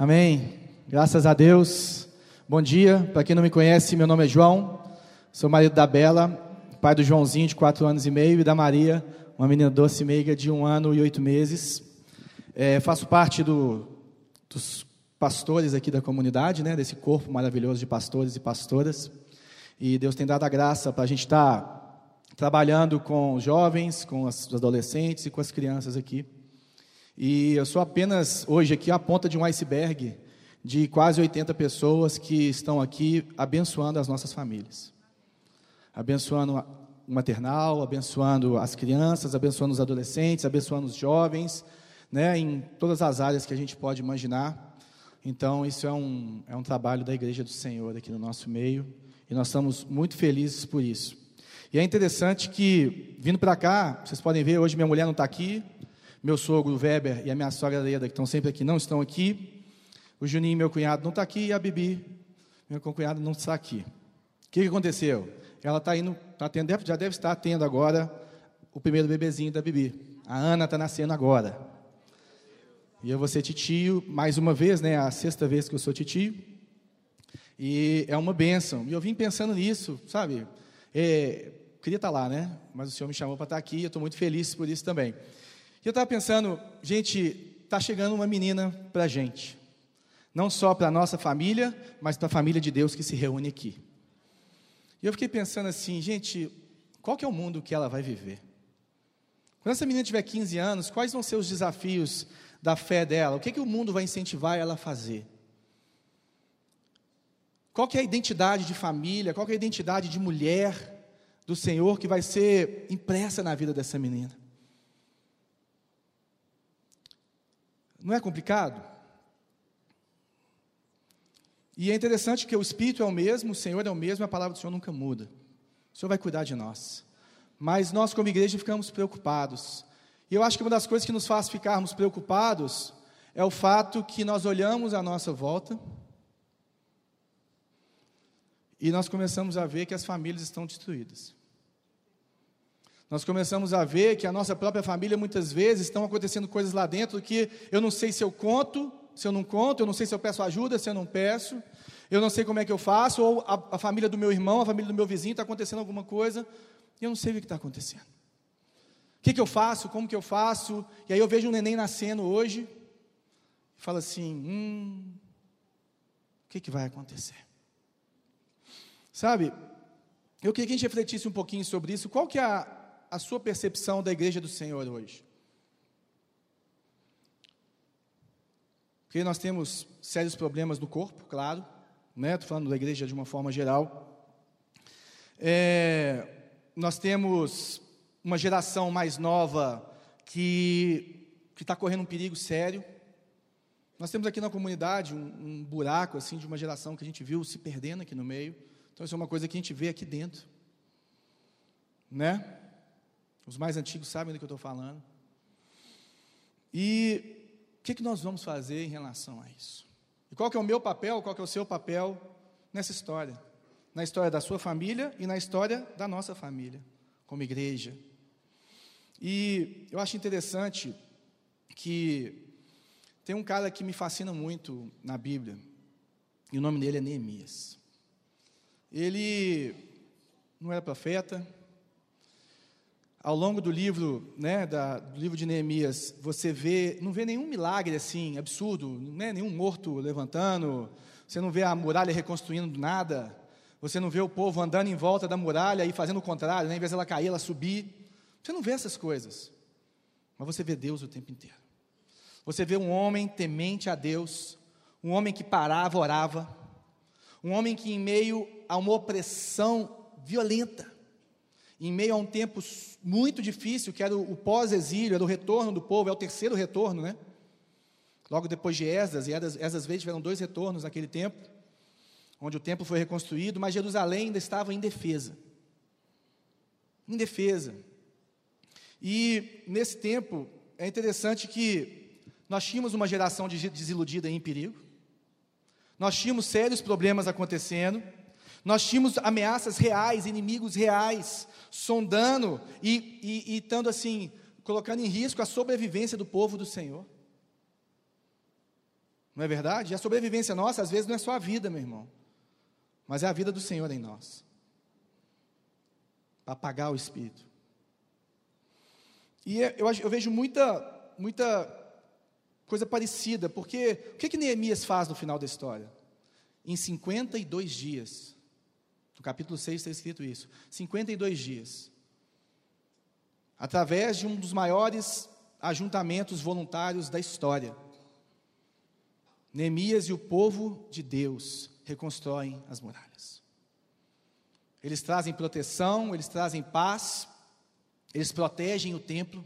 Amém. Graças a Deus. Bom dia. Para quem não me conhece, meu nome é João. Sou marido da Bela, pai do Joãozinho, de quatro anos e meio, e da Maria, uma menina doce e meiga de um ano e oito meses. É, faço parte do, dos pastores aqui da comunidade, né, desse corpo maravilhoso de pastores e pastoras. E Deus tem dado a graça para a gente estar tá trabalhando com jovens, com os adolescentes e com as crianças aqui. E eu sou apenas hoje aqui a ponta de um iceberg de quase 80 pessoas que estão aqui abençoando as nossas famílias. Abençoando o maternal, abençoando as crianças, abençoando os adolescentes, abençoando os jovens, né, em todas as áreas que a gente pode imaginar. Então, isso é um, é um trabalho da Igreja do Senhor aqui no nosso meio, e nós estamos muito felizes por isso. E é interessante que, vindo para cá, vocês podem ver, hoje minha mulher não está aqui, meu sogro Weber e a minha sogra Leda, que estão sempre aqui, não estão aqui. O Juninho, meu cunhado, não está aqui. E a Bibi, meu cunhado, não está aqui. O que, que aconteceu? Ela está indo, tá tendo, já deve estar tendo agora o primeiro bebezinho da Bibi. A Ana está nascendo agora. E eu vou ser titio, mais uma vez, né? A sexta vez que eu sou titio. E é uma bênção. E eu vim pensando nisso, sabe? É, queria estar lá, né? Mas o Senhor me chamou para estar aqui e eu estou muito feliz por isso também. E eu estava pensando, gente, está chegando uma menina para a gente. Não só para a nossa família, mas para a família de Deus que se reúne aqui. E eu fiquei pensando assim, gente, qual que é o mundo que ela vai viver? Quando essa menina tiver 15 anos, quais vão ser os desafios da fé dela? O que, que o mundo vai incentivar ela a fazer? Qual que é a identidade de família? Qual que é a identidade de mulher do Senhor que vai ser impressa na vida dessa menina? Não é complicado? E é interessante que o Espírito é o mesmo, o Senhor é o mesmo, a palavra do Senhor nunca muda. O Senhor vai cuidar de nós. Mas nós, como igreja, ficamos preocupados. E eu acho que uma das coisas que nos faz ficarmos preocupados é o fato que nós olhamos à nossa volta e nós começamos a ver que as famílias estão destruídas. Nós começamos a ver que a nossa própria família, muitas vezes, estão acontecendo coisas lá dentro que eu não sei se eu conto, se eu não conto, eu não sei se eu peço ajuda, se eu não peço, eu não sei como é que eu faço, ou a, a família do meu irmão, a família do meu vizinho, está acontecendo alguma coisa, e eu não sei o que está acontecendo. O que, que eu faço, como que eu faço, e aí eu vejo um neném nascendo hoje, e falo assim, hum, o que, que vai acontecer? Sabe, eu queria que a gente refletisse um pouquinho sobre isso, qual que é a, a sua percepção da igreja do Senhor hoje? Porque nós temos sérios problemas no corpo, claro, né? Estou falando da igreja de uma forma geral. É, nós temos uma geração mais nova que está correndo um perigo sério. Nós temos aqui na comunidade um, um, buraco assim de uma geração que a gente viu se perdendo aqui no meio. Então isso é uma coisa que a gente vê aqui dentro, né? Os mais antigos sabem do que eu estou falando. E o que, que nós vamos fazer em relação a isso? E qual que é o meu papel, qual que é o seu papel nessa história? Na história da sua família e na história da nossa família, como igreja. E eu acho interessante que tem um cara que me fascina muito na Bíblia, e o nome dele é Neemias. Ele não era profeta, ao longo do livro, né, da, do livro de Neemias, você vê, não vê nenhum milagre assim absurdo, não é nenhum morto levantando, você não vê a muralha reconstruindo do nada, você não vê o povo andando em volta da muralha e fazendo o contrário, né, em vez dela cair, ela subir. Você não vê essas coisas, mas você vê Deus o tempo inteiro. Você vê um homem temente a Deus, um homem que parava, orava, um homem que, em meio a uma opressão violenta, em meio a um tempo muito difícil, que era o, pós-exílio, era o retorno do povo, é o terceiro retorno, né? Logo depois de Esdras, e Esdras vezes tiveram dois retornos naquele tempo, onde o templo foi reconstruído, mas Jerusalém ainda estava em defesa. Em defesa. E nesse tempo, é interessante que nós tínhamos uma geração desiludida e em perigo, nós tínhamos sérios problemas acontecendo, nós tínhamos ameaças reais, inimigos reais, sondando e, e, e estando assim, colocando em risco a sobrevivência do povo do Senhor. Não é verdade? E a sobrevivência nossa, às vezes, não é só a vida, meu irmão, mas é a vida do Senhor em nós para apagar o espírito. E eu, eu vejo muita, muita coisa parecida, porque o que, que Neemias faz no final da história? Em 52 dias, no capítulo 6 está escrito isso: 52 dias, através de um dos maiores ajuntamentos voluntários da história, Neemias e o povo de Deus reconstroem as muralhas. Eles trazem proteção, eles trazem paz, eles protegem o templo,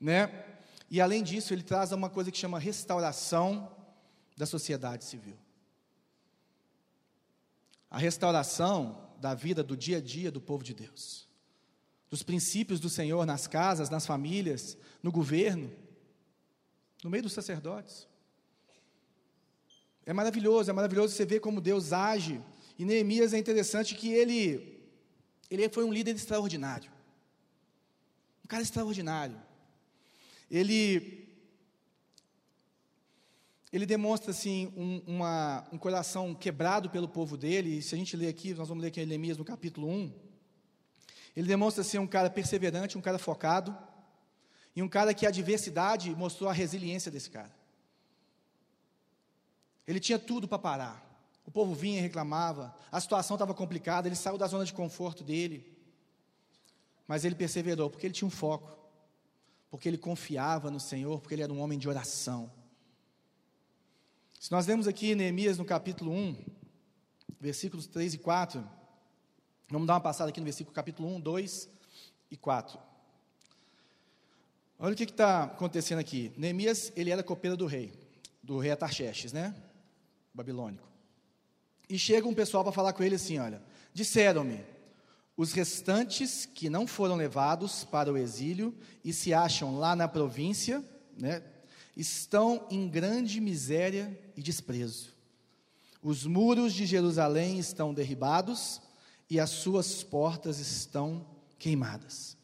né? E além disso, ele traz uma coisa que chama restauração da sociedade civil. A restauração da vida do dia a dia do povo de Deus. Dos princípios do Senhor nas casas, nas famílias, no governo, no meio dos sacerdotes. É maravilhoso, é maravilhoso você ver como Deus age. E Neemias é interessante que ele, ele foi um líder extraordinário. Um cara extraordinário ele ele demonstra assim um, uma, um coração quebrado pelo povo dele. E se a gente ler aqui, nós vamos ler aqui em Neemias no capítulo 1. Ele demonstra ser um cara perseverante, um cara focado, e um cara que a adversidade mostrou a resiliência desse cara. Ele tinha tudo para parar. O povo vinha e reclamava, a situação estava complicada, ele saiu da zona de conforto dele. Mas ele perseverou, porque ele tinha um foco porque ele confiava no Senhor, porque ele era um homem de oração. Se nós lemos aqui Neemias no capítulo 1, versículos 3 e 4, vamos dar uma passada aqui no versículo capítulo 1, 2 e 4. Olha o que está acontecendo aqui. Neemias, ele era copeiro do rei, do rei Atarxerxes, né? Babilônico. E chega um pessoal para falar com ele assim: olha, disseram-me, os restantes que não foram levados para o exílio e se acham lá na província, né, estão em grande miséria e desprezo. Os muros de Jerusalém estão derribados e as suas portas estão queimadas.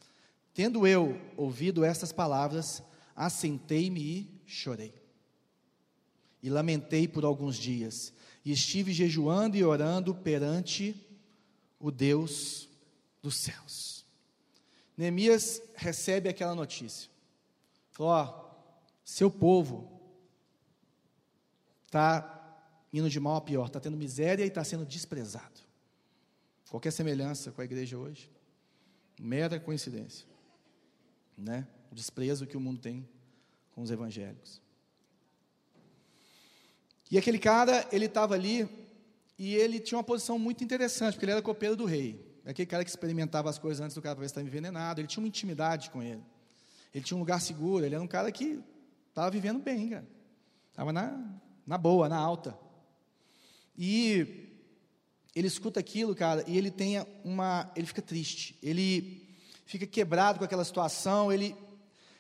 Tendo eu ouvido estas palavras, assentei-me e chorei. E lamentei por alguns dias, e estive jejuando e orando perante o Deus dos céus. Neemias recebe aquela notícia. Falou: ó, seu povo está indo de mal a pior, está tendo miséria e está sendo desprezado. Qualquer semelhança com a igreja hoje, mera coincidência, né? O desprezo que o mundo tem com os evangélicos. E aquele cara, ele estava ali e ele tinha uma posição muito interessante, porque ele era copeiro do rei. É aquele cara que experimentava as coisas antes do cara para ver se estava envenenado. Ele tinha uma intimidade com ele. Ele tinha um lugar seguro. Ele era um cara que estava vivendo bem, cara. Estava na, na boa, na alta. E ele escuta aquilo, cara, e ele tem uma. Ele fica triste. Ele fica quebrado com aquela situação. Ele,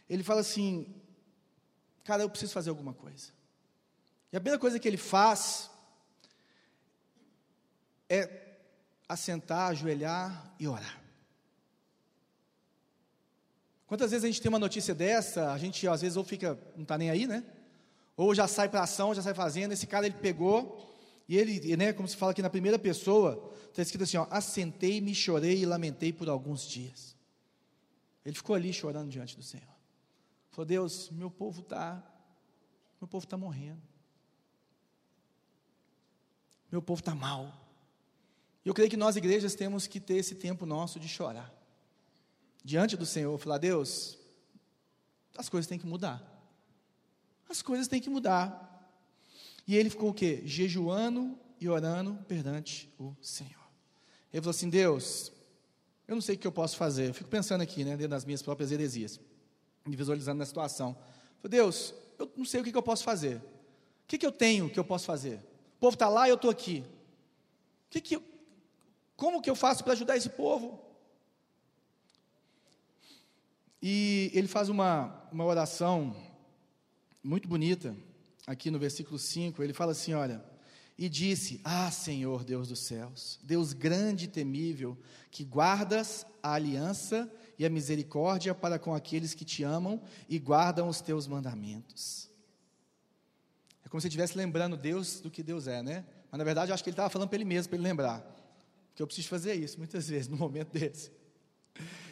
ele fala assim: Cara, eu preciso fazer alguma coisa. E a primeira coisa que ele faz é assentar, ajoelhar e orar. Quantas vezes a gente tem uma notícia dessa, a gente às vezes ou fica, não está nem aí, né? Ou já sai para ação, já sai fazendo. Esse cara ele pegou, e ele, né, como se fala aqui na primeira pessoa, está escrito assim: ó, assentei-me, chorei e lamentei por alguns dias. Ele ficou ali chorando diante do Senhor. Falou: Deus, meu povo está, meu povo está morrendo. Meu povo está mal. Eu creio que nós, igrejas, temos que ter esse tempo nosso de chorar. Diante do Senhor, falar: Deus, as coisas têm que mudar. As coisas têm que mudar. E ele ficou o quê? Jejuando e orando perante o Senhor. Ele falou assim: Deus, eu não sei o que eu posso fazer. Eu fico pensando aqui, né, dentro das minhas próprias heresias, me visualizando na situação. Falei, Deus, eu não sei o que eu posso fazer. O que, que eu tenho que eu posso fazer? O povo está lá e eu estou aqui. Que, que eu, como que eu faço para ajudar esse povo? E ele faz uma, uma oração muito bonita, aqui no versículo 5. Ele fala assim: Olha, e disse: Ah, Senhor Deus dos céus, Deus grande e temível, que guardas a aliança e a misericórdia para com aqueles que te amam e guardam os teus mandamentos. É como se estivesse lembrando Deus do que Deus é, né? Mas na verdade eu acho que ele estava falando para ele mesmo, para ele lembrar. Porque eu preciso fazer isso muitas vezes, no momento desse.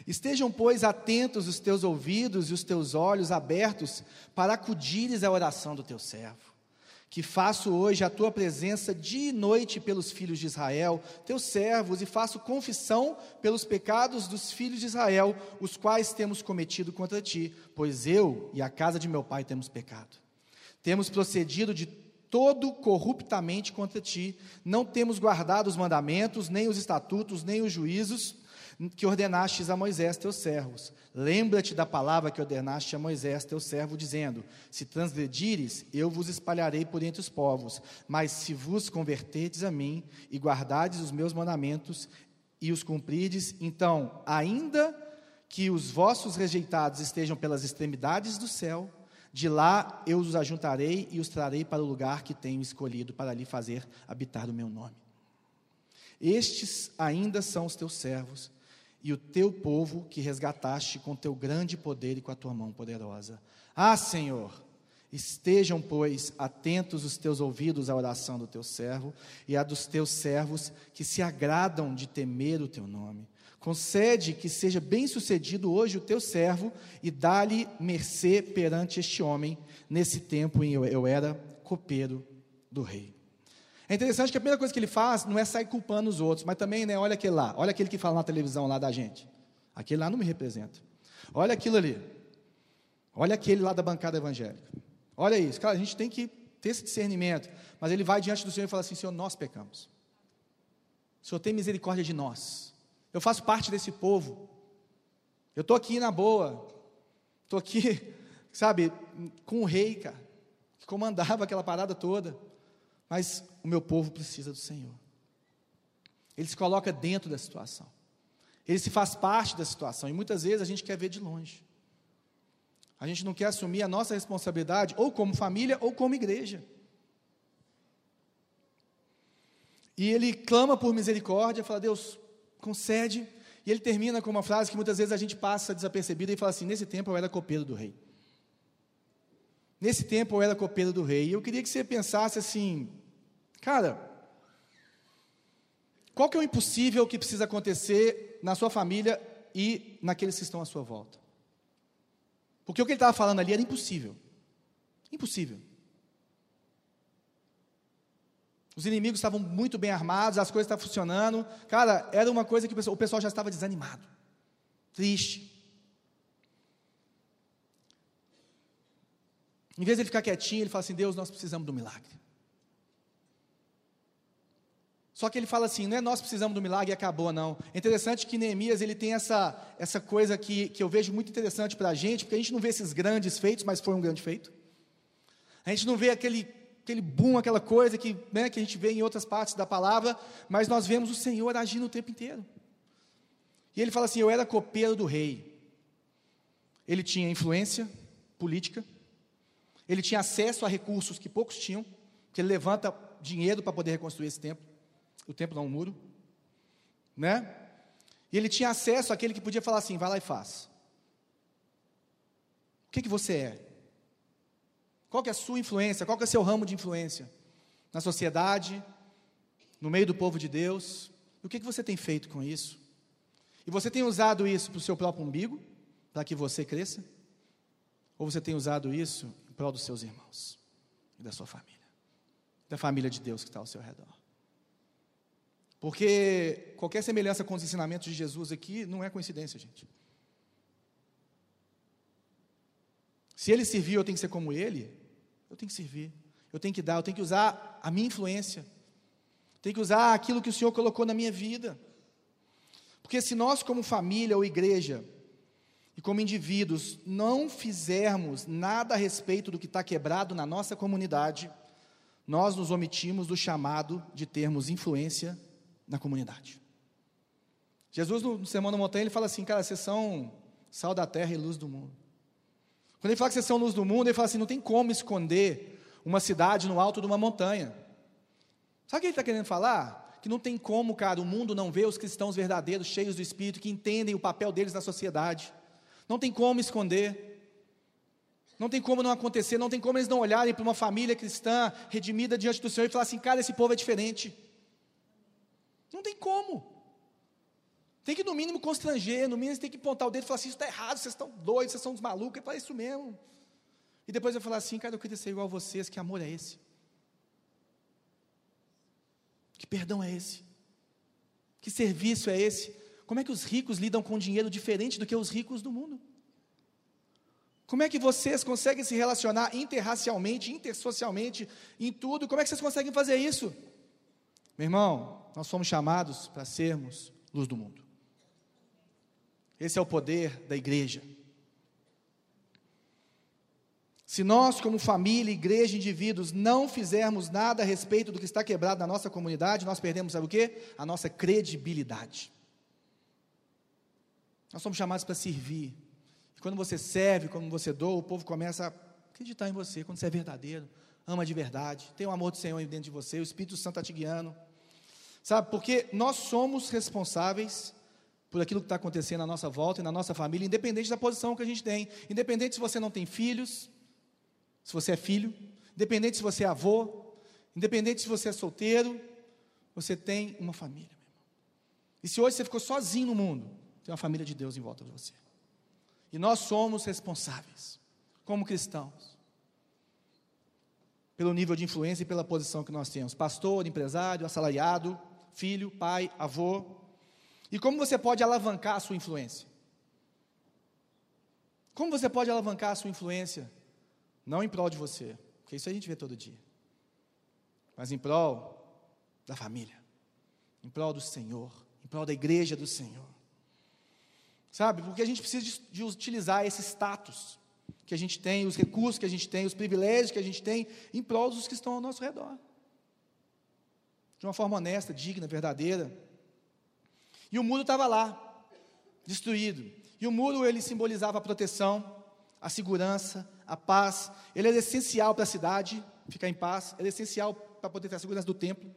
Estejam, pois, atentos os teus ouvidos e os teus olhos abertos para acudires à oração do teu servo que faço hoje a tua presença dia e noite pelos filhos de Israel, teus servos, e faço confissão pelos pecados dos filhos de Israel, os quais temos cometido contra ti, pois eu e a casa de meu pai temos pecado. Temos procedido de todo corruptamente contra ti, não temos guardado os mandamentos, nem os estatutos, nem os juízos que ordenastes a Moisés, teus servos. Lembra-te da palavra que ordenaste a Moisés, teu servo, dizendo: Se transgredires, eu vos espalharei por entre os povos. Mas se vos converterdes a mim e guardardes os meus mandamentos e os cumprides, então, ainda que os vossos rejeitados estejam pelas extremidades do céu, de lá eu os ajuntarei e os trarei para o lugar que tenho escolhido para ali fazer habitar o meu nome. Estes ainda são os teus servos, e o teu povo que resgataste com teu grande poder e com a tua mão poderosa. Ah, Senhor, estejam, pois, atentos os teus ouvidos à oração do teu servo e à dos teus servos que se agradam de temer o teu nome. Concede que seja bem-sucedido hoje o teu servo e dá-lhe mercê perante este homem, nesse tempo em eu, eu era copeiro do rei. É interessante que a primeira coisa que ele faz não é sair culpando os outros, mas também, né, olha aquele lá, olha aquele que fala na televisão lá da gente. Aquele lá não me representa. Olha aquilo ali. Olha aquele lá da bancada evangélica. Olha isso. Cara, a gente tem que ter esse discernimento. Mas ele vai diante do Senhor e fala assim: Senhor, nós pecamos. O Senhor tem misericórdia de nós. Eu faço parte desse povo. Eu estou aqui na boa. Estou aqui, sabe, com o rei, cara, que comandava aquela parada toda. Mas o meu povo precisa do Senhor. Ele se coloca dentro da situação. Ele se faz parte da situação. E muitas vezes a gente quer ver de longe. A gente não quer assumir a nossa responsabilidade, ou como família, ou como igreja. E ele clama por misericórdia, fala: Deus, concede. E ele termina com uma frase que muitas vezes a gente passa desapercebida e fala assim: Nesse tempo eu era copeiro do rei. Nesse tempo eu era copeiro do rei. E eu queria que você pensasse assim, cara, qual que é o impossível que precisa acontecer na sua família e naqueles que estão à sua volta? Porque o que ele estava falando ali era impossível. Impossível. Os inimigos estavam muito bem armados, as coisas estavam funcionando. Cara, era uma coisa que o pessoal, o pessoal já estava desanimado, triste. Em vez de ele ficar quietinho, ele fala assim: Deus, nós precisamos do milagre. Só que ele fala assim, não é nós precisamos do milagre e acabou, não. É interessante que Neemias ele tem essa, essa coisa que, que eu vejo muito interessante para a gente, porque a gente não vê esses grandes feitos, mas foi um grande feito. A gente não vê aquele, aquele boom, aquela coisa que, né, que a gente vê em outras partes da palavra, mas nós vemos o Senhor agindo o tempo inteiro. E ele fala assim: Eu era copeiro do rei. Ele tinha influência política, ele tinha acesso a recursos que poucos tinham, que ele levanta dinheiro para poder reconstruir esse templo, o templo não, o muro, né? E ele tinha acesso àquele que podia falar assim: vai lá e faz. O que, que você é? Qual que é a sua influência? Qual que é o seu ramo de influência? Na sociedade, no meio do povo de Deus? O que, que você tem feito com isso? E você tem usado isso para o seu próprio umbigo, para que você cresça? Ou você tem usado isso em prol dos seus irmãos e da sua família, da família de Deus que está ao seu redor? Porque qualquer semelhança com os ensinamentos de Jesus aqui não é coincidência, gente. Se ele serviu, eu tenho que ser como ele, eu tenho que servir, eu tenho que dar, eu tenho que usar a minha influência, tenho que usar aquilo que o Senhor colocou na minha vida. Porque se nós, como família ou igreja, e como indivíduos não fizermos nada a respeito do que está quebrado na nossa comunidade, nós nos omitimos do chamado de termos influência na comunidade. Jesus, no Sermão da Montanha, ele fala assim, cara, vocês são sal da terra e luz do mundo. Quando ele fala que vocês são luz do mundo, ele fala assim, não tem como esconder uma cidade no alto de uma montanha. Sabe o que ele está querendo falar? Que não tem como, cara, o mundo não ver os cristãos verdadeiros, cheios do Espírito, que entendem o papel deles na sociedade. Não tem como esconder. Não tem como não acontecer, não tem como eles não olharem para uma família cristã redimida diante do Senhor e falar assim: cara, esse povo é diferente. Não tem como. Tem que, no mínimo, constranger, no mínimo, tem que apontar o dedo e falar assim: isso está errado, vocês estão doidos, vocês são uns malucos, é para isso mesmo. E depois eu falar assim: cara, eu queria ser igual a vocês, que amor é esse? Que perdão é esse? Que serviço é esse? Como é que os ricos lidam com dinheiro diferente do que os ricos do mundo? Como é que vocês conseguem se relacionar interracialmente, intersocialmente, em tudo? Como é que vocês conseguem fazer isso? Meu irmão, nós fomos chamados para sermos luz do mundo. Esse é o poder da igreja. Se nós, como família, igreja, indivíduos, não fizermos nada a respeito do que está quebrado na nossa comunidade, nós perdemos, sabe o quê? A nossa credibilidade. Nós somos chamados para servir. E quando você serve, quando você doa, o povo começa a acreditar em você, quando você é verdadeiro, ama de verdade, tem o amor do Senhor dentro de você, o Espírito Santo está te guiando. Sabe, porque nós somos responsáveis por aquilo que está acontecendo na nossa volta e na nossa família, independente da posição que a gente tem, independente se você não tem filhos, se você é filho, independente se você é avô, independente se você é solteiro, você tem uma família, meu irmão. E se hoje você ficou sozinho no mundo, tem uma família de Deus em volta de você. E nós somos responsáveis, como cristãos, pelo nível de influência e pela posição que nós temos: pastor, empresário, assalariado, filho, pai, avô. E como você pode alavancar a sua influência? Como você pode alavancar a sua influência? Não em prol de você, porque isso a gente vê todo dia. Mas em prol da família, em prol do Senhor, em prol da igreja do Senhor. Sabe? Porque a gente precisa de, utilizar esse status que a gente tem, os recursos que a gente tem, os privilégios que a gente tem, em prol dos que estão ao nosso redor. De uma forma honesta, digna, verdadeira. E o muro estava lá, destruído. E o muro ele simbolizava a proteção, a segurança, a paz. Ele é essencial para a cidade ficar em paz, é essencial para poder ter a segurança do templo.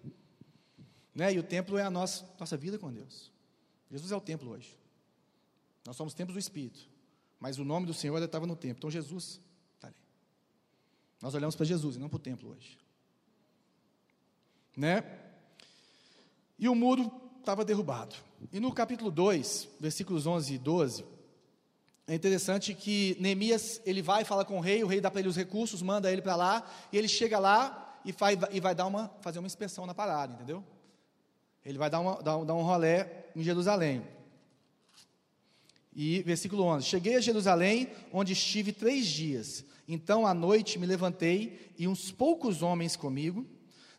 Né? E o templo é a nossa, nossa vida com Deus. Jesus é o templo hoje. Nós somos templos do Espírito. Mas o nome do Senhor estava no templo. Então Jesus está ali. Nós olhamos para Jesus e não para o templo hoje. Né? E o muro estava derrubado. E no capítulo 2, versículos 11 e 12, é interessante que Neemias, ele vai falar com o rei, o rei dá para ele os recursos, manda ele para lá, e ele chega lá e, faz, e vai dar uma, fazer uma inspeção na parada, entendeu? Ele vai dar, uma, dar, dar um rolé em Jerusalém. E versículo 11: Cheguei a Jerusalém, onde estive três dias. Então à noite me levantei e uns poucos homens comigo.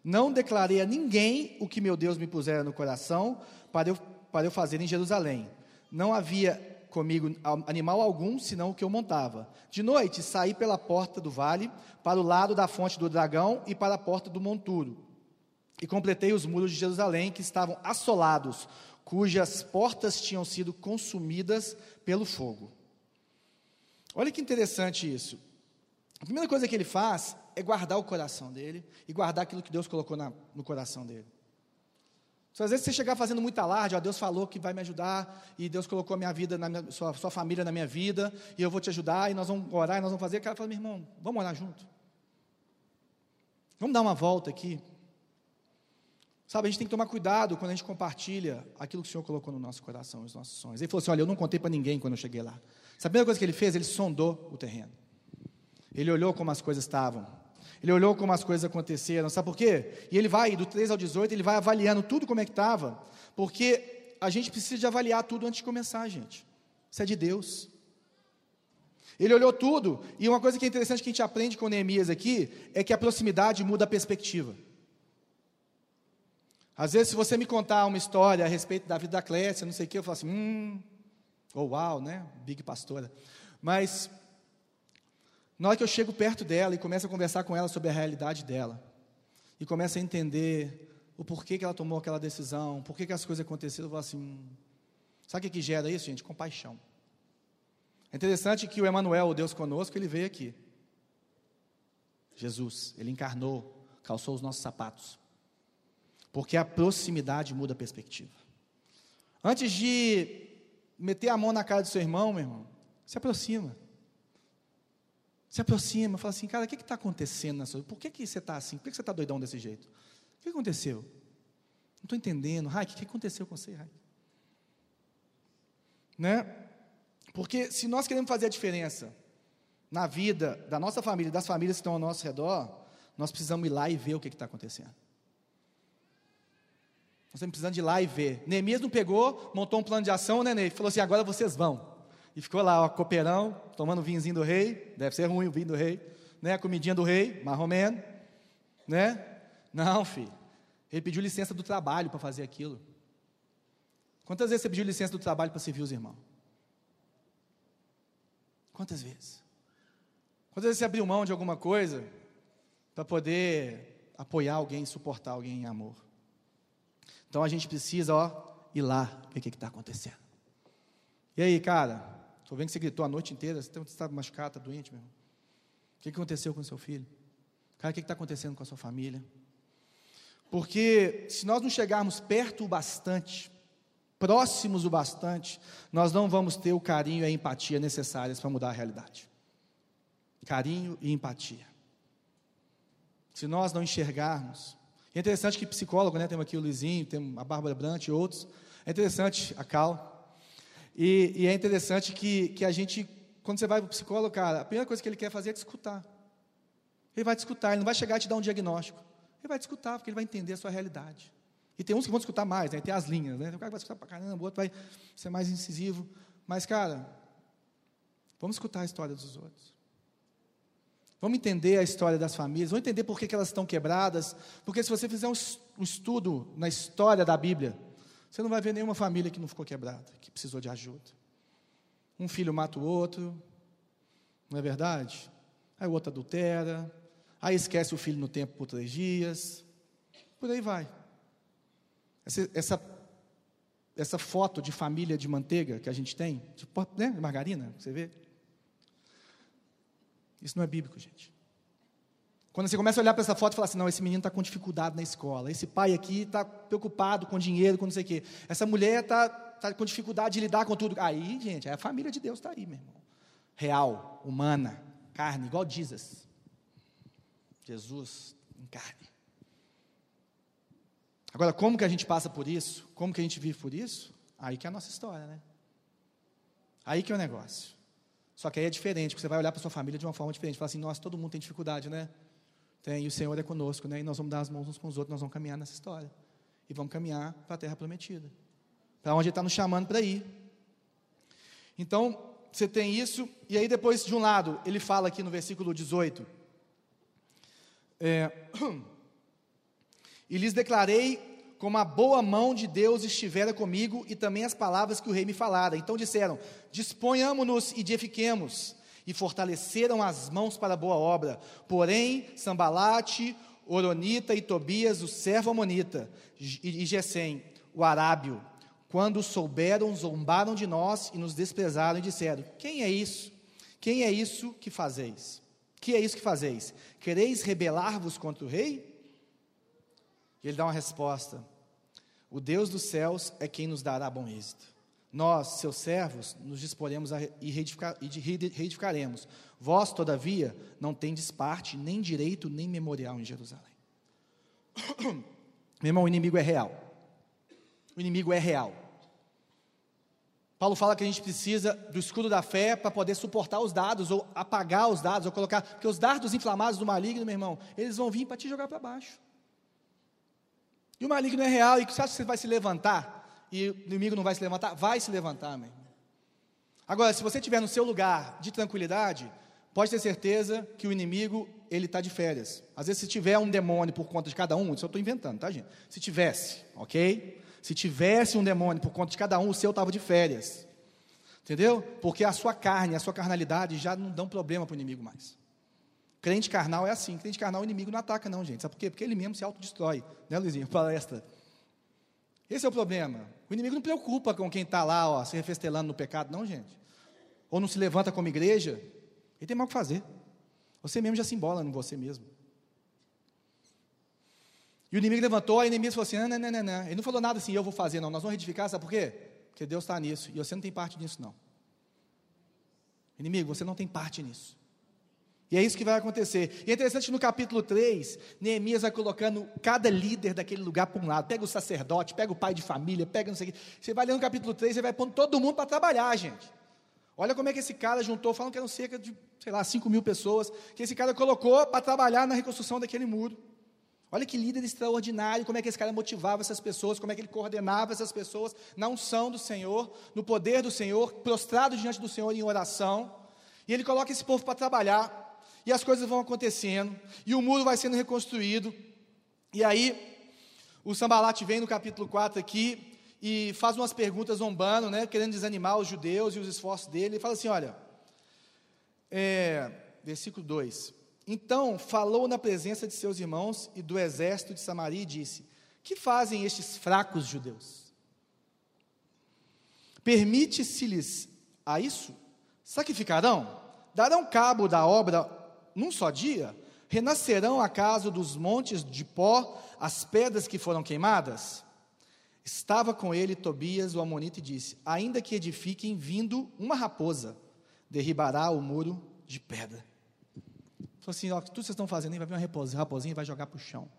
Não declarei a ninguém o que meu Deus me pusera no coração para eu, para eu fazer em Jerusalém. Não havia comigo animal algum, senão o que eu montava. De noite saí pela porta do vale, para o lado da fonte do dragão e para a porta do monturo. E completei os muros de Jerusalém, que estavam assolados, cujas portas tinham sido consumidas pelo fogo. Olha que interessante isso. A primeira coisa que ele faz é guardar o coração dele e guardar aquilo que Deus colocou na, no coração dele. Se às vezes você chegar fazendo muito alarde, ó, Deus falou que vai me ajudar, e Deus colocou a minha vida, na minha, sua, sua família na minha vida, e eu vou te ajudar, e nós vamos orar, e nós vamos fazer. O cara fala, meu irmão, vamos orar junto. Vamos dar uma volta aqui. Sabe, a gente tem que tomar cuidado quando a gente compartilha aquilo que o Senhor colocou no nosso coração, os nossos sonhos. Ele falou assim: olha, eu não contei para ninguém quando eu cheguei lá. Sabe a primeira coisa que ele fez? Ele sondou o terreno. Ele olhou como as coisas estavam. Ele olhou como as coisas aconteceram, sabe por quê? E ele vai, do 3 ao 18, ele vai avaliando tudo como é que estava, porque a gente precisa de avaliar tudo antes de começar, gente. Isso é de Deus. Ele olhou tudo, e uma coisa que é interessante que a gente aprende com Neemias aqui, é que a proximidade muda a perspectiva. Às vezes, se você me contar uma história a respeito da vida da Clécia, não sei o que, eu falo assim, hum, oh, uau, né? Big pastora. Mas na hora que eu chego perto dela e começo a conversar com ela sobre a realidade dela, e começo a entender o porquê que ela tomou aquela decisão, porquê que as coisas aconteceram, eu vou assim, hum. sabe o que, que gera isso, gente? Compaixão. É interessante que o Emanuel, o Deus conosco, ele veio aqui. Jesus, ele encarnou, calçou os nossos sapatos. Porque a proximidade muda a perspectiva. Antes de meter a mão na cara do seu irmão, meu irmão, se aproxima. Se aproxima, fala assim, cara, o que está acontecendo? Por que, que você está assim? Por que, que você está doidão desse jeito? O que aconteceu? Não estou entendendo. Raik, o que aconteceu com você, Raik? Né? Porque se nós queremos fazer a diferença na vida da nossa família, das famílias que estão ao nosso redor, nós precisamos ir lá e ver o que está acontecendo. Nós estamos precisando de ir lá e ver. Neemias não pegou, montou um plano de ação, né, Ney? Falou assim: agora vocês vão. E ficou lá, ó, copeirão, tomando vinhozinho do rei. Deve ser ruim o vinho do rei. Né? A comidinha do rei, marromeno. Né? Não, filho. Ele pediu licença do trabalho para fazer aquilo. Quantas vezes você pediu licença do trabalho para servir os irmãos? Quantas vezes? Quantas vezes você abriu mão de alguma coisa para poder apoiar alguém, suportar alguém em amor? Então a gente precisa, ó, ir lá ver o que está acontecendo. E aí, cara, estou vendo que você gritou a noite inteira, você está machucado, está doente, meu irmão. O que aconteceu com o seu filho? Cara, o que está acontecendo com a sua família? Porque se nós não chegarmos perto o bastante, próximos o bastante, nós não vamos ter o carinho e a empatia necessárias para mudar a realidade. Carinho e empatia. Se nós não enxergarmos, é interessante que psicólogo, né, temos aqui o Luizinho, temos a Bárbara Brant e outros, é interessante a Cal, e, e é interessante que, que a gente, quando você vai para o psicólogo, cara, a primeira coisa que ele quer fazer é te escutar. Ele vai te escutar, ele não vai chegar e te dar um diagnóstico. Ele vai te escutar, porque ele vai entender a sua realidade. E tem uns que vão escutar mais, né? tem as linhas, né? Tem um cara que vai escutar para caramba, o outro vai ser mais incisivo. Mas, cara, vamos escutar a história dos outros. Vamos entender a história das famílias, vamos entender por que, que elas estão quebradas. Porque se você fizer um estudo na história da Bíblia, você não vai ver nenhuma família que não ficou quebrada, que precisou de ajuda. Um filho mata o outro, não é verdade? Aí o outro adultera, aí esquece o filho no tempo por três dias, por aí vai. Essa, essa, essa foto de família de manteiga que a gente tem, de, né, margarina, você vê? Isso não é bíblico, gente. Quando você começa a olhar para essa foto e falar assim, não, esse menino está com dificuldade na escola, esse pai aqui está preocupado com dinheiro, com não sei o quê, essa mulher está tá com dificuldade de lidar com tudo. Aí, gente, a família de Deus está aí, meu irmão. Real, humana, carne, igual Jesus. Jesus em carne. Agora, como que a gente passa por isso? Como que a gente vive por isso? Aí que é a nossa história, né? Aí que é o negócio. Só que aí é diferente, porque você vai olhar para sua família de uma forma diferente. Falar assim, nossa, todo mundo tem dificuldade, né? Tem, e o Senhor é conosco, né? E nós vamos dar as mãos uns com os outros, nós vamos caminhar nessa história. E vamos caminhar para a terra prometida. Para onde Ele está nos chamando para ir. Então, você tem isso, e aí depois, de um lado, ele fala aqui no versículo 18. É, e lhes declarei como a boa mão de Deus estivera comigo e também as palavras que o rei me falara. Então disseram: Disponhamos-nos e edifiquemos. E fortaleceram as mãos para a boa obra. Porém, Sambalate, Oronita e Tobias, o servo amonita, e Gesem, o arábio, quando souberam, zombaram de nós e nos desprezaram e disseram: Quem é isso? Quem é isso que fazeis? Que é isso que fazeis? Quereis rebelar-vos contra o rei? E ele dá uma resposta: O Deus dos céus é quem nos dará bom êxito. Nós, seus servos, nos disporemos e, e reedificaremos. Vós, todavia, não tendes parte, nem direito, nem memorial em Jerusalém. Meu irmão, o inimigo é real. O inimigo é real. Paulo fala que a gente precisa do escudo da fé para poder suportar os dados, ou apagar os dados, ou colocar. Porque os dardos inflamados do maligno, meu irmão, eles vão vir para te jogar para baixo. E o maligno é real, e você acha que você vai se levantar? E o inimigo não vai se levantar? Vai se levantar, irmão. Agora, se você estiver no seu lugar de tranquilidade, pode ter certeza que o inimigo, ele está de férias. Às vezes, se tiver um demônio por conta de cada um, isso eu estou inventando, tá, gente? Se tivesse, ok? Se tivesse um demônio por conta de cada um, o seu estava de férias. Entendeu? Porque a sua carne, a sua carnalidade já não dão problema para o inimigo mais. Crente carnal é assim. Crente carnal, o inimigo não ataca, não, gente. Sabe por quê? Porque ele mesmo se autodestrói. Né, Luizinho? Palestra. Esse é o problema. O inimigo não preocupa com quem está lá, ó, se refestelando no pecado, não, gente. Ou não se levanta como igreja. Ele tem mal o que fazer. Você mesmo já se embola em você mesmo. E o inimigo levantou, a inimigo falou assim: não, não, não, não. Ele não falou nada assim, eu vou fazer, não. Nós vamos edificar, sabe por quê? Porque Deus está nisso. E você não tem parte nisso, não. Inimigo, você não tem parte nisso. E é isso que vai acontecer. E é interessante no capítulo 3, Neemias vai colocando cada líder daquele lugar para um lado. Pega o sacerdote, pega o pai de família, pega não sei o quê. Você vai lendo o capítulo 3, você vai pondo todo mundo para trabalhar, gente. Olha como é que esse cara juntou, falam que eram cerca de, sei lá, 5 mil pessoas, que esse cara colocou para trabalhar na reconstrução daquele muro. Olha que líder extraordinário, como é que esse cara motivava essas pessoas, como é que ele coordenava essas pessoas na unção do Senhor, no poder do Senhor, prostrado diante do Senhor em oração. E ele coloca esse povo para trabalhar e as coisas vão acontecendo, e o muro vai sendo reconstruído. E aí, o Sambalat vem no capítulo 4 aqui e faz umas perguntas zombando, né, querendo desanimar os judeus e os esforços dele. Ele fala assim: olha, é, versículo 2: Então falou na presença de seus irmãos e do exército de Samaria e disse: Que fazem estes fracos judeus? Permite-se-lhes a isso? Sacrificarão? Darão cabo da obra num só dia, renascerão acaso dos montes de pó as pedras que foram queimadas? Estava com ele Tobias, o Amonita, e disse: Ainda que edifiquem, vindo uma raposa, derribará o muro de pedra. Falou assim: ó, tudo que vocês estão fazendo vai vir uma raposinha, e vai jogar para o chão.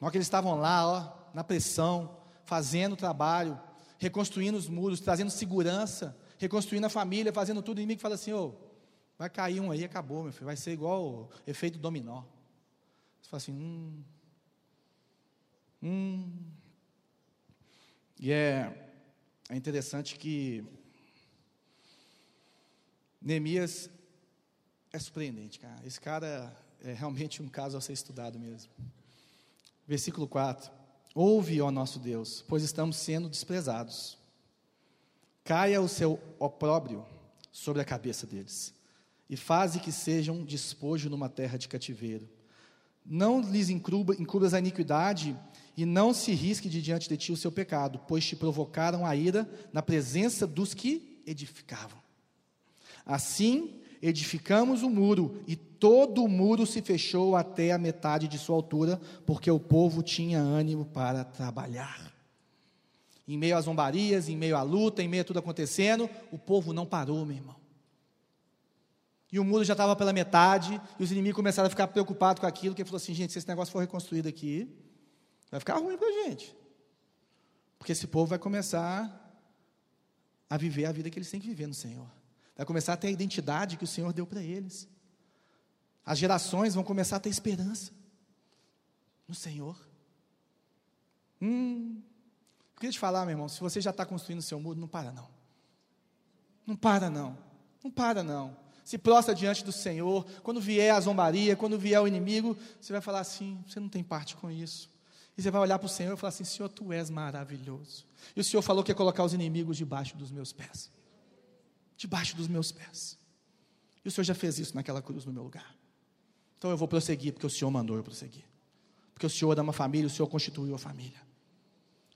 Na que eles estavam lá, ó, na pressão, fazendo o trabalho, reconstruindo os muros, trazendo segurança, reconstruindo a família, fazendo tudo, o inimigo fala assim: ô, Vai cair um aí, acabou, meu filho. Vai ser igual o efeito dominó. Você fala assim, hum. Hum. E é, é interessante que Neemias é surpreendente, cara. Esse cara é realmente um caso a ser estudado mesmo. Versículo 4: Ouve, ó nosso Deus, pois estamos sendo desprezados. Caia o seu opróbrio sobre a cabeça deles e faze que sejam despojo numa terra de cativeiro. Não lhes encubras a iniquidade e não se risque de diante de ti o seu pecado, pois te provocaram a ira na presença dos que edificavam. Assim, edificamos o muro, e todo o muro se fechou até a metade de sua altura, porque o povo tinha ânimo para trabalhar. Em meio às zombarias, em meio à luta, em meio a tudo acontecendo, o povo não parou, meu irmão. E o muro já estava pela metade, e os inimigos começaram a ficar preocupados com aquilo, que falou assim, gente, se esse negócio for reconstruído aqui, vai ficar ruim para a gente. Porque esse povo vai começar a viver a vida que eles têm que viver no Senhor. Vai começar a ter a identidade que o Senhor deu para eles. As gerações vão começar a ter esperança no Senhor. Hum, eu queria te falar, meu irmão, se você já está construindo o seu muro, não para não. Não para não. Não para não se prostra diante do Senhor. Quando vier a zombaria, quando vier o inimigo, você vai falar assim: você não tem parte com isso. E você vai olhar para o Senhor e falar assim: Senhor, tu és maravilhoso. E o Senhor falou que ia colocar os inimigos debaixo dos meus pés. Debaixo dos meus pés. E o Senhor já fez isso naquela cruz no meu lugar. Então eu vou prosseguir, porque o Senhor mandou eu prosseguir. Porque o Senhor é uma família, o Senhor constituiu a família.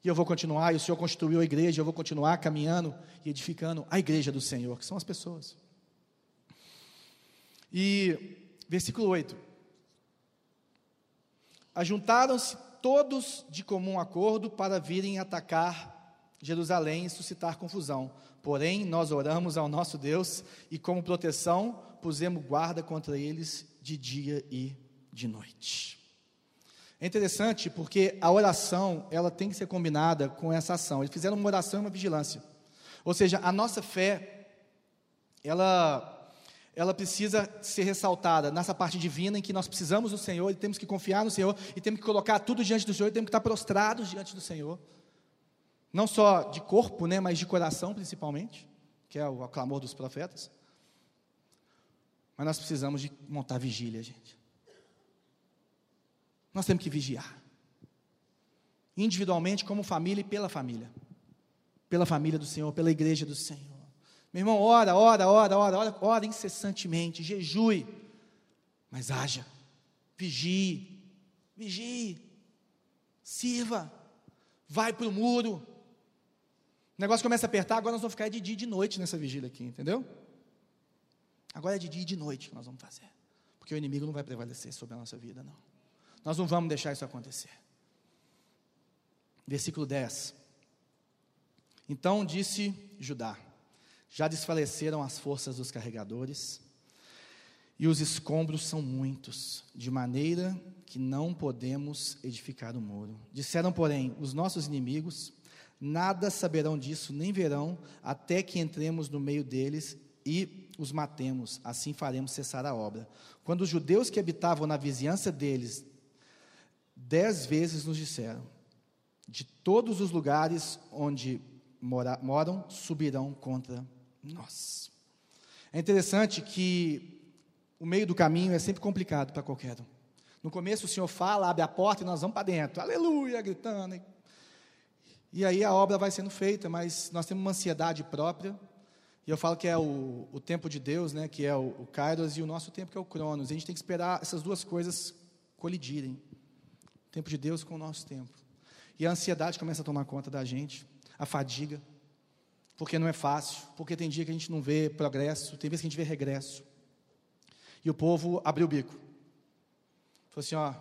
E eu vou continuar, e o Senhor constituiu a igreja, eu vou continuar caminhando e edificando a igreja do Senhor, que são as pessoas. E versículo 8: Ajuntaram-se todos de comum acordo para virem atacar Jerusalém e suscitar confusão. Porém, nós oramos ao nosso Deus e, como proteção, pusemos guarda contra eles de dia e de noite. É interessante porque a oração ela tem que ser combinada com essa ação. Eles fizeram uma oração e uma vigilância. Ou seja, a nossa fé, ela ela precisa ser ressaltada nessa parte divina em que nós precisamos do Senhor e temos que confiar no Senhor e temos que colocar tudo diante do Senhor e temos que estar prostrados diante do Senhor. Não só de corpo, né, mas de coração principalmente, que é o clamor dos profetas. Mas nós precisamos de montar vigília, gente. Nós temos que vigiar. Individualmente, como família e pela família. Pela família do Senhor, pela igreja do Senhor. Meu irmão, ora, ora, ora, ora, ora, ora incessantemente, jejue, mas haja, vigie, vigie, sirva, vai para o muro. O negócio começa a apertar, agora nós vamos ficar de dia e de noite nessa vigília aqui, entendeu? Agora é de dia e de noite que nós vamos fazer, porque o inimigo não vai prevalecer sobre a nossa vida, não. Nós não vamos deixar isso acontecer. Versículo 10. Então disse Judá: já desfaleceram as forças dos carregadores. e os escombros são muitos, de maneira que não podemos edificar o muro. Disseram, porém, os nossos inimigos: nada saberão disso, nem verão, até que entremos no meio deles e os matemos, assim faremos cessar a obra. Quando os judeus que habitavam na vizinhança deles, dez vezes nos disseram: de todos os lugares onde mora, moram, subirão contra nós. É interessante que o meio do caminho é sempre complicado para qualquer um. No começo o Senhor fala, abre a porta e nós vamos para dentro, aleluia, gritando. E aí a obra vai sendo feita, mas nós temos uma ansiedade própria. E eu falo que é o, o tempo de Deus, né, que é o, o Kairos, e o nosso tempo que é o Cronos. E a gente tem que esperar essas duas coisas colidirem. O tempo de Deus com o nosso tempo. E a ansiedade começa a tomar conta da gente, a fadiga, porque não é fácil, porque tem dia que a gente não vê progresso, tem vezes que a gente vê regresso. E o povo abriu o bico. Falou assim: ó,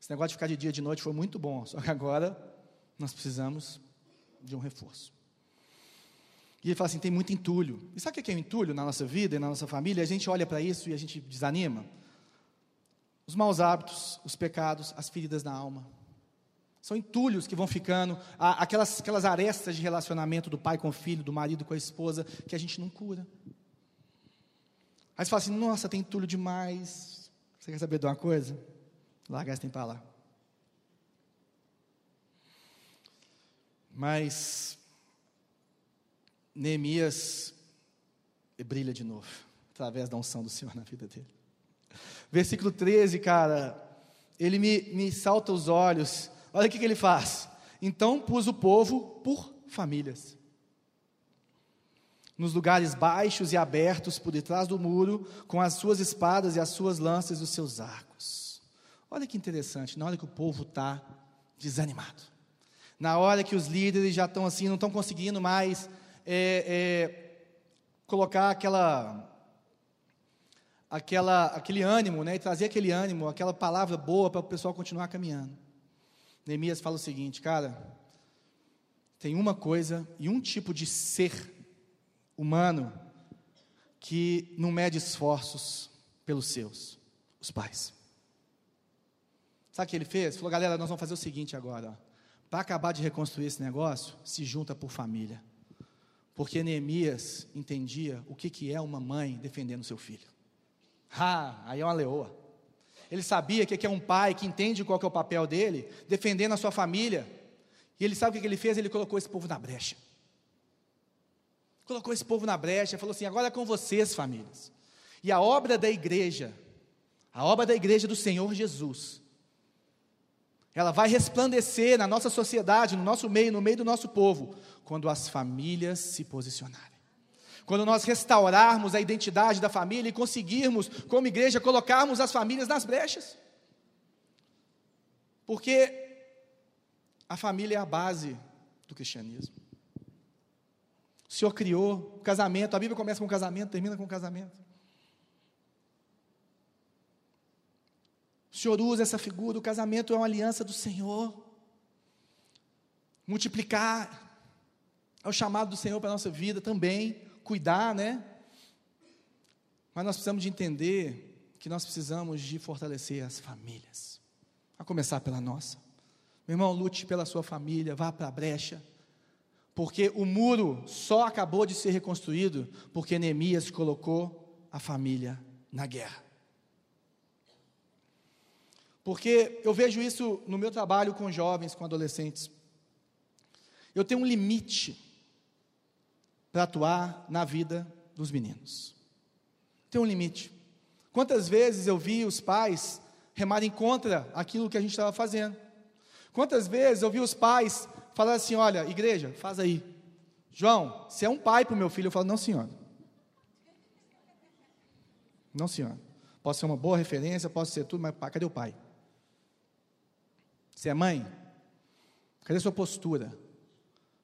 esse negócio de ficar de dia e de noite foi muito bom, só que agora nós precisamos de um reforço. E ele fala assim: tem muito entulho. E sabe o que é entulho na nossa vida e na nossa família? A gente olha para isso e a gente desanima. Os maus hábitos, os pecados, as feridas na alma. São entulhos que vão ficando, aquelas, aquelas arestas de relacionamento do pai com o filho, do marido com a esposa, que a gente não cura. Aí você fala assim: nossa, tem entulho demais. Você quer saber de uma coisa? Larga essa tem para lá. Mas Neemias brilha de novo, através da unção do Senhor na vida dele. Versículo 13, cara, ele me, me salta os olhos. Olha o que, que ele faz. Então pus o povo por famílias. Nos lugares baixos e abertos por detrás do muro, com as suas espadas e as suas lanças e os seus arcos. Olha que interessante, na hora que o povo está desanimado, na hora que os líderes já estão assim, não estão conseguindo mais é, é, colocar aquela, aquela, aquele ânimo, né, e trazer aquele ânimo, aquela palavra boa para o pessoal continuar caminhando. Neemias fala o seguinte, cara, tem uma coisa e um tipo de ser humano que não mede esforços pelos seus, os pais. Sabe o que ele fez? Falou, galera, nós vamos fazer o seguinte agora. Para acabar de reconstruir esse negócio, se junta por família. Porque Neemias entendia o que, que é uma mãe defendendo seu filho. Ah, aí é uma leoa. Ele sabia que aqui é um pai que entende qual é o papel dele, defendendo a sua família. E ele sabe o que ele fez? Ele colocou esse povo na brecha. Colocou esse povo na brecha, falou assim: agora é com vocês, famílias. E a obra da igreja, a obra da igreja do Senhor Jesus, ela vai resplandecer na nossa sociedade, no nosso meio, no meio do nosso povo, quando as famílias se posicionarem. Quando nós restaurarmos a identidade da família e conseguirmos, como igreja, colocarmos as famílias nas brechas. Porque a família é a base do cristianismo. O Senhor criou o casamento, a Bíblia começa com o casamento, termina com o casamento. O Senhor usa essa figura, o casamento é uma aliança do Senhor. Multiplicar é o chamado do Senhor para a nossa vida também, cuidar, né? Mas nós precisamos de entender que nós precisamos de fortalecer as famílias, a começar pela nossa. Meu irmão, lute pela sua família, vá para a brecha, porque o muro só acabou de ser reconstruído porque Neemias colocou a família na guerra. Porque eu vejo isso no meu trabalho com jovens, com adolescentes. Eu tenho um limite para atuar na vida dos meninos. Tem um limite. Quantas vezes eu vi os pais remarem contra aquilo que a gente estava fazendo? Quantas vezes eu vi os pais falar assim: olha, igreja, faz aí. João, você é um pai para o meu filho? Eu falo, não, senhor. Não, senhor. Posso ser uma boa referência, posso ser tudo, mas cadê o pai? Você é mãe? Cadê a sua postura?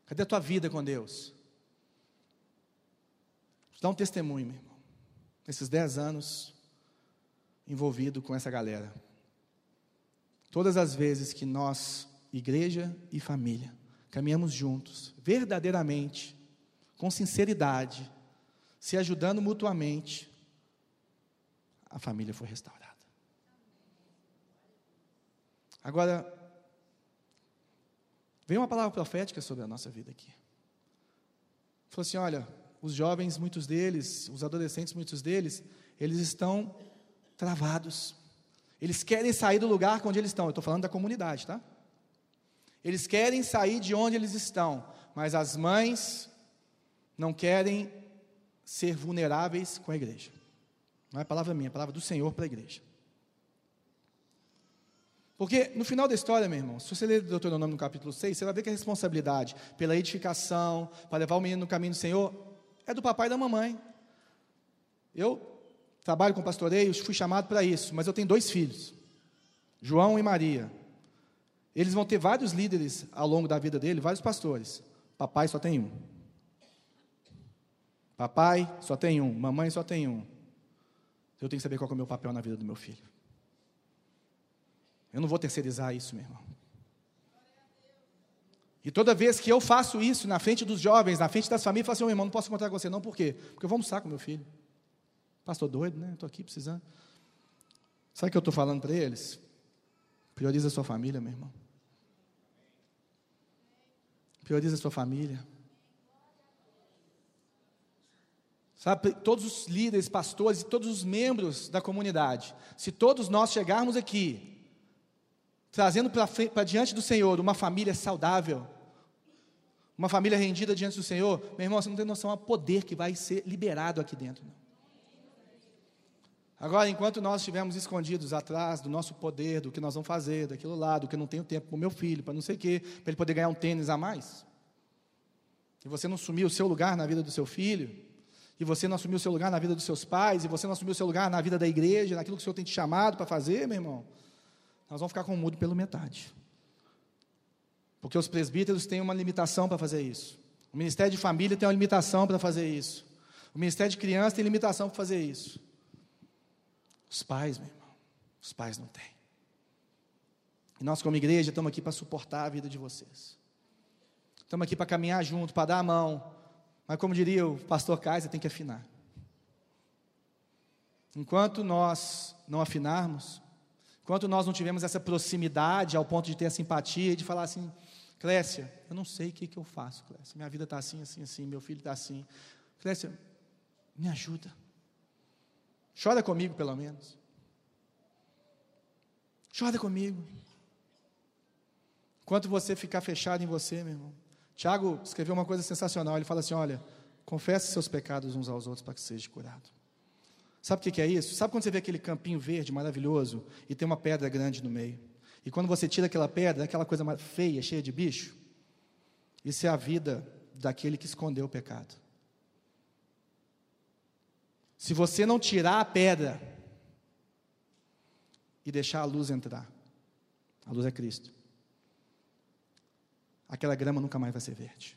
Cadê a tua vida com Deus? Dá um testemunho, meu irmão. Nesses dez anos envolvido com essa galera. Todas as vezes que nós, igreja e família, caminhamos juntos, verdadeiramente, com sinceridade, se ajudando mutuamente, a família foi restaurada. Agora, veio uma palavra profética sobre a nossa vida aqui. Falou assim: olha, os jovens, muitos deles, os adolescentes, muitos deles, eles estão travados. Eles querem sair do lugar onde eles estão. Eu estou falando da comunidade, tá? Eles querem sair de onde eles estão, mas as mães não querem ser vulneráveis com a igreja. Não é palavra minha, é palavra do Senhor para a igreja. Porque no final da história, meu irmão, se você ler Deuteronômio no capítulo 6, você vai ver que a responsabilidade pela edificação, para levar o menino no caminho do Senhor, é do papai e da mamãe. Eu trabalho com pastoreio, fui chamado para isso, mas eu tenho dois filhos, João e Maria. Eles vão ter vários líderes ao longo da vida dele, vários pastores. Papai só tem um. Papai só tem um, mamãe só tem um. Eu tenho que saber qual é o meu papel na vida do meu filho. Eu não vou terceirizar isso, meu irmão. E toda vez que eu faço isso na frente dos jovens, na frente das famílias, eu falo assim, meu irmão, não posso encontrar com você, não, por quê? Porque eu vou almoçar com meu filho. Pastor doido, né? Estou aqui precisando. Sabe o que eu estou falando para eles? Prioriza a sua família, meu irmão. Prioriza a sua família. Sabe, todos os líderes, pastores e todos os membros da comunidade, se todos nós chegarmos aqui trazendo para diante do Senhor uma família saudável, uma família rendida diante do Senhor, meu irmão, você não tem noção do poder que vai ser liberado aqui dentro. Não. Agora, enquanto nós estivermos escondidos atrás do nosso poder, do que nós vamos fazer, daquilo lá, do que eu não tenho tempo para o meu filho, para não sei o quê, para ele poder ganhar um tênis a mais, e você não assumir o seu lugar na vida do seu filho, e você não assumiu o seu lugar na vida dos seus pais, e você não assumiu o seu lugar na vida da igreja, naquilo que o Senhor tem te chamado para fazer, meu irmão, nós vamos ficar com o mudo pelo metade. Porque os presbíteros têm uma limitação para fazer isso. O Ministério de Família tem uma limitação para fazer isso. O Ministério de Criança tem limitação para fazer isso. Os pais, meu irmão, os pais não têm. E nós, como igreja, estamos aqui para suportar a vida de vocês. Estamos aqui para caminhar junto, para dar a mão. Mas, como diria o pastor Kaiser, tem que afinar. Enquanto nós não afinarmos, Enquanto nós não tivemos essa proximidade ao ponto de ter a simpatia e de falar assim, Clécia, eu não sei o que, que eu faço, Clécia. Minha vida está assim, assim, assim, meu filho está assim. Clécia, me ajuda. Chora comigo, pelo menos. Chora comigo. Enquanto você ficar fechado em você, meu irmão. Tiago escreveu uma coisa sensacional. Ele fala assim: olha, confesse seus pecados uns aos outros para que seja curado. Sabe o que é isso? Sabe quando você vê aquele campinho verde maravilhoso e tem uma pedra grande no meio? E quando você tira aquela pedra, aquela coisa feia, cheia de bicho, isso é a vida daquele que escondeu o pecado. Se você não tirar a pedra e deixar a luz entrar, a luz é Cristo, aquela grama nunca mais vai ser verde.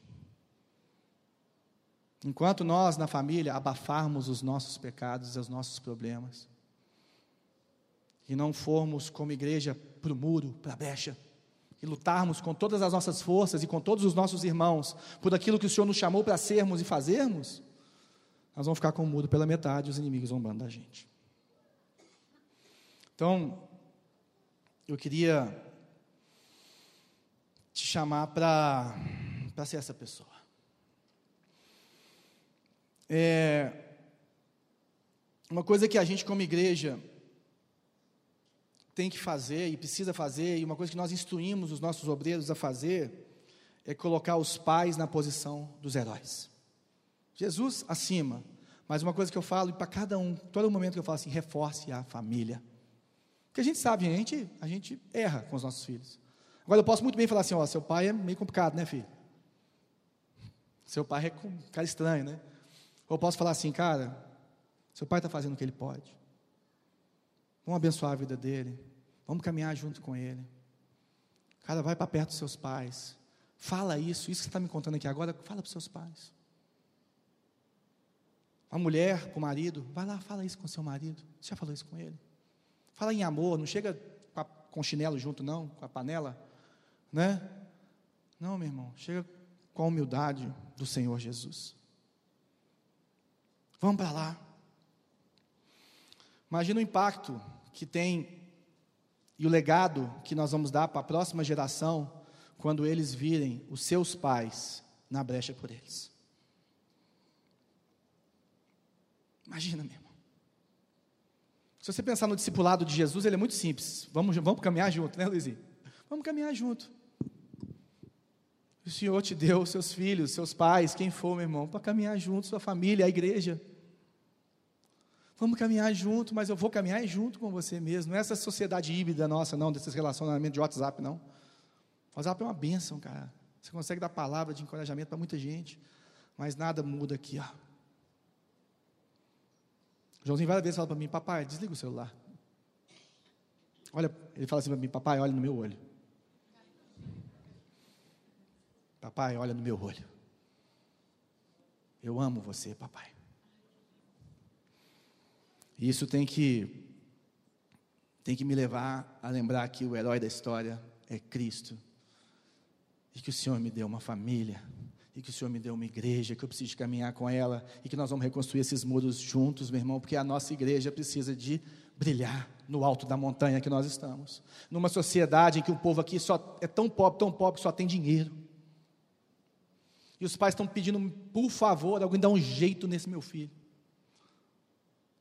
Enquanto nós, na família, abafarmos os nossos pecados e os nossos problemas, e não formos como igreja para o muro, para a brecha, e lutarmos com todas as nossas forças e com todos os nossos irmãos por aquilo que o Senhor nos chamou para sermos e fazermos, nós vamos ficar com o muro pela metade e os inimigos zombando da gente. Então, eu queria te chamar para ser essa pessoa. É, uma coisa que a gente, como igreja, tem que fazer e precisa fazer, e uma coisa que nós instruímos os nossos obreiros a fazer, é colocar os pais na posição dos heróis. Jesus acima, mas uma coisa que eu falo para cada um, todo momento que eu falo assim, reforce a família. Porque a gente sabe, a gente, a gente erra com os nossos filhos. Agora eu posso muito bem falar assim, ó, seu pai é meio complicado, né, filho? Seu pai é um cara estranho, né? Ou posso falar assim, cara, seu pai está fazendo o que ele pode. Vamos abençoar a vida dele. Vamos caminhar junto com ele. Cara, vai para perto dos seus pais. Fala isso, isso que você está me contando aqui agora, fala para os seus pais. A mulher para o marido, vai lá, fala isso com seu marido. Você já falou isso com ele? Fala em amor, não chega com, a, com chinelo junto, não, com a panela, né? Não, meu irmão, chega com a humildade do Senhor Jesus. Vamos para lá. Imagina o impacto que tem e o legado que nós vamos dar para a próxima geração quando eles virem os seus pais na brecha por eles. Imagina, meu irmão. Se você pensar no discipulado de Jesus, ele é muito simples. Vamos, vamos caminhar junto, né, Luizinho? Vamos caminhar junto. O Senhor te deu seus filhos, seus pais, quem for, meu irmão, para caminhar junto, sua família, a igreja. Vamos caminhar junto, mas eu vou caminhar junto com você mesmo. Não é essa sociedade híbrida nossa, não, desses relacionamentos de WhatsApp, não. O WhatsApp é uma bênção, cara. Você consegue dar palavra de encorajamento para muita gente, mas nada muda aqui, ó. Joãozinho várias vezes fala para mim, papai, desliga o celular. Olha, ele fala assim para mim, papai, olha no meu olho. Papai, olha no meu olho. Eu amo você, papai. E isso tem que tem que me levar a lembrar que o herói da história é Cristo. E que o Senhor me deu uma família, e que o Senhor me deu uma igreja, que eu preciso caminhar com ela, e que nós vamos reconstruir esses muros juntos, meu irmão, porque a nossa igreja precisa de brilhar no alto da montanha que nós estamos. Numa sociedade em que o povo aqui só é tão pobre, tão pobre, que só tem dinheiro. E os pais estão pedindo, por favor, alguém dá um jeito nesse meu filho.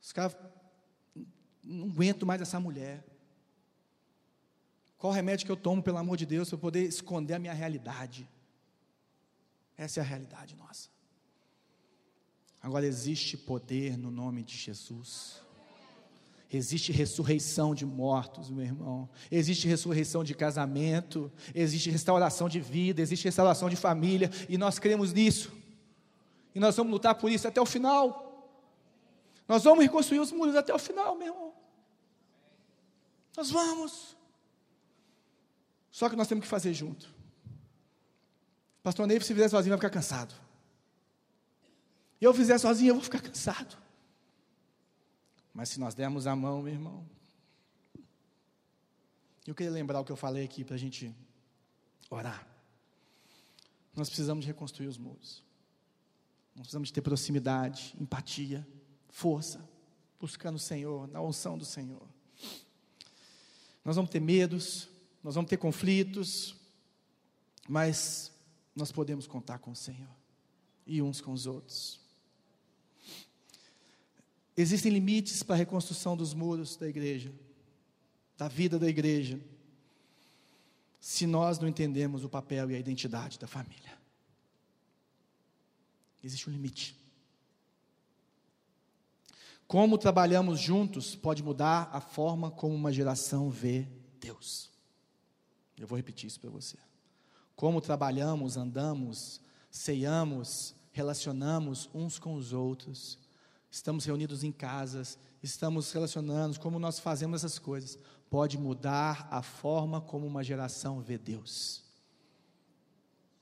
Os caras não aguento mais essa mulher. Qual remédio que eu tomo, pelo amor de Deus, para poder esconder a minha realidade? Essa é a realidade nossa. Agora existe poder no nome de Jesus. Existe ressurreição de mortos, meu irmão. Existe ressurreição de casamento. Existe restauração de vida. Existe restauração de família. E nós cremos nisso. E nós vamos lutar por isso até o final. Nós vamos reconstruir os muros até o final, meu irmão. Nós vamos. Só que nós temos que fazer junto. Pastor Ney, se fizer sozinho, vai ficar cansado. Eu fizer sozinho, eu vou ficar cansado. Mas se nós dermos a mão, meu irmão. Eu queria lembrar o que eu falei aqui para a gente orar. Nós precisamos reconstruir os muros. Nós precisamos ter proximidade, empatia, força, buscando o Senhor, na unção do Senhor. Nós vamos ter medos, nós vamos ter conflitos, mas nós podemos contar com o Senhor e uns com os outros. Existem limites para a reconstrução dos muros da igreja, da vida da igreja, se nós não entendemos o papel e a identidade da família. Existe um limite. Como trabalhamos juntos pode mudar a forma como uma geração vê Deus. Eu vou repetir isso para você. Como trabalhamos, andamos, ceiamos, relacionamos uns com os outros, estamos reunidos em casas, estamos relacionando, como nós fazemos essas coisas, pode mudar a forma como uma geração vê Deus.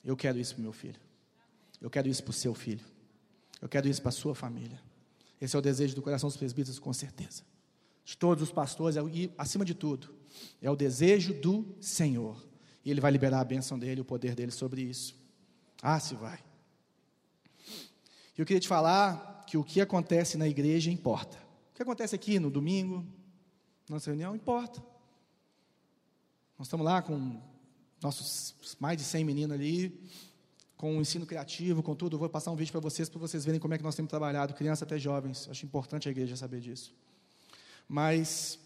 Eu quero isso para meu filho, eu quero isso para o seu filho, eu quero isso para a sua família. Esse é o desejo do coração dos presbíteros, com certeza. De todos os pastores, é e acima de tudo, é o desejo do Senhor. E Ele vai liberar a bênção dele, o poder dele sobre isso. Ah, se vai. Eu queria te falar que o que acontece na igreja importa. O que acontece aqui no domingo, nossa reunião, importa. Nós estamos lá com nossos mais de 100 meninos ali, com o ensino criativo, com tudo. Vou passar um vídeo para vocês, para vocês verem como é que nós temos trabalhado, crianças até jovens. Acho importante a igreja saber disso. Mas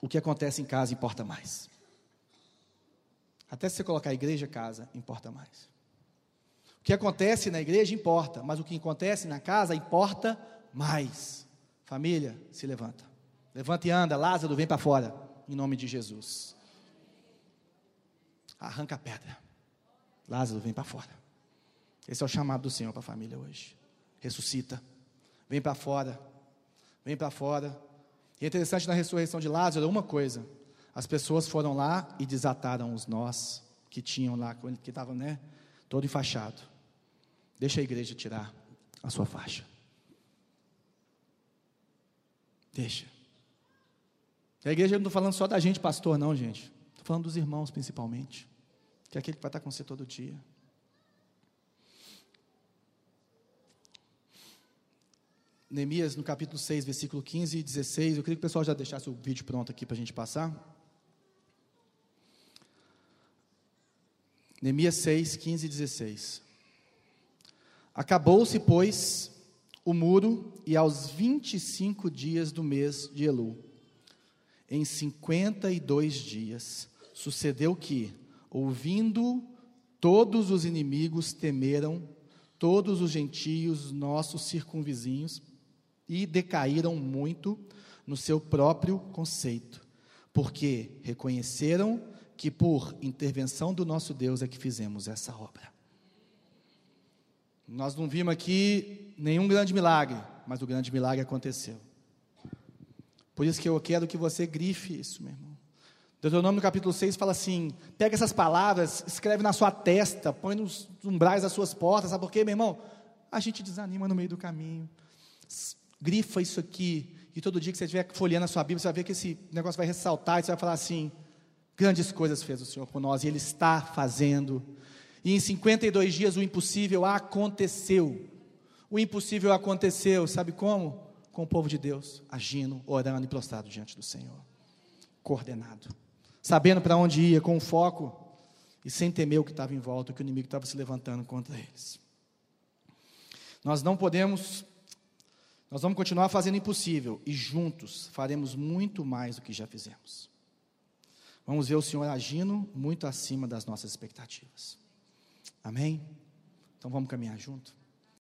o que acontece em casa importa mais. Até se você colocar igreja, casa, importa mais. O que acontece na igreja importa, mas o que acontece na casa importa mais. Família, se levanta. Levanta e anda. Lázaro, vem para fora. Em nome de Jesus. Arranca a pedra. Lázaro, vem para fora. Esse é o chamado do Senhor para a família hoje. Ressuscita. Vem para fora. Vem para fora. E é interessante na ressurreição de Lázaro uma coisa. As pessoas foram lá e desataram os nós que tinham lá, que estavam, né, todo enfaixado. Deixa a igreja tirar a sua faixa. Deixa. A igreja não estou falando só da gente, pastor, não, gente. Estou falando dos irmãos, principalmente que é aquele que vai estar com você todo dia. Neemias, no capítulo 6, versículo 15 e 16. Eu queria que o pessoal já deixasse o vídeo pronto aqui para a gente passar. Neemias 6, 15 e 16. Acabou-se, pois, o muro, e aos 25 dias do mês de Elu, em 52 dias, sucedeu que, ouvindo todos os inimigos, temeram todos os gentios, nossos circunvizinhos, e decaíram muito no seu próprio conceito, porque reconheceram que por intervenção do nosso Deus é que fizemos essa obra. Nós não vimos aqui nenhum grande milagre, mas o grande milagre aconteceu. Por isso que eu quero que você grife isso, meu irmão. Deuteronômio capítulo 6 fala assim: pega essas palavras, escreve na sua testa, põe nos umbrais das suas portas, sabe por quê, meu irmão? A gente desanima no meio do caminho grifa isso aqui, e todo dia que você estiver folheando a sua Bíblia, você vai ver que esse negócio vai ressaltar, e você vai falar assim: grandes coisas fez o Senhor por nós, e Ele está fazendo. E em 52 dias o impossível aconteceu. O impossível aconteceu, sabe como? Com o povo de Deus, agindo, orando e prostrado diante do Senhor. Coordenado. Sabendo para onde ia, com foco, e sem temer o que estava em volta, o que o inimigo estava se levantando contra eles. Nós não podemos nós vamos continuar fazendo o impossível e juntos faremos muito mais do que já fizemos. Vamos ver o Senhor agindo muito acima das nossas expectativas. Amém? Então vamos caminhar junto.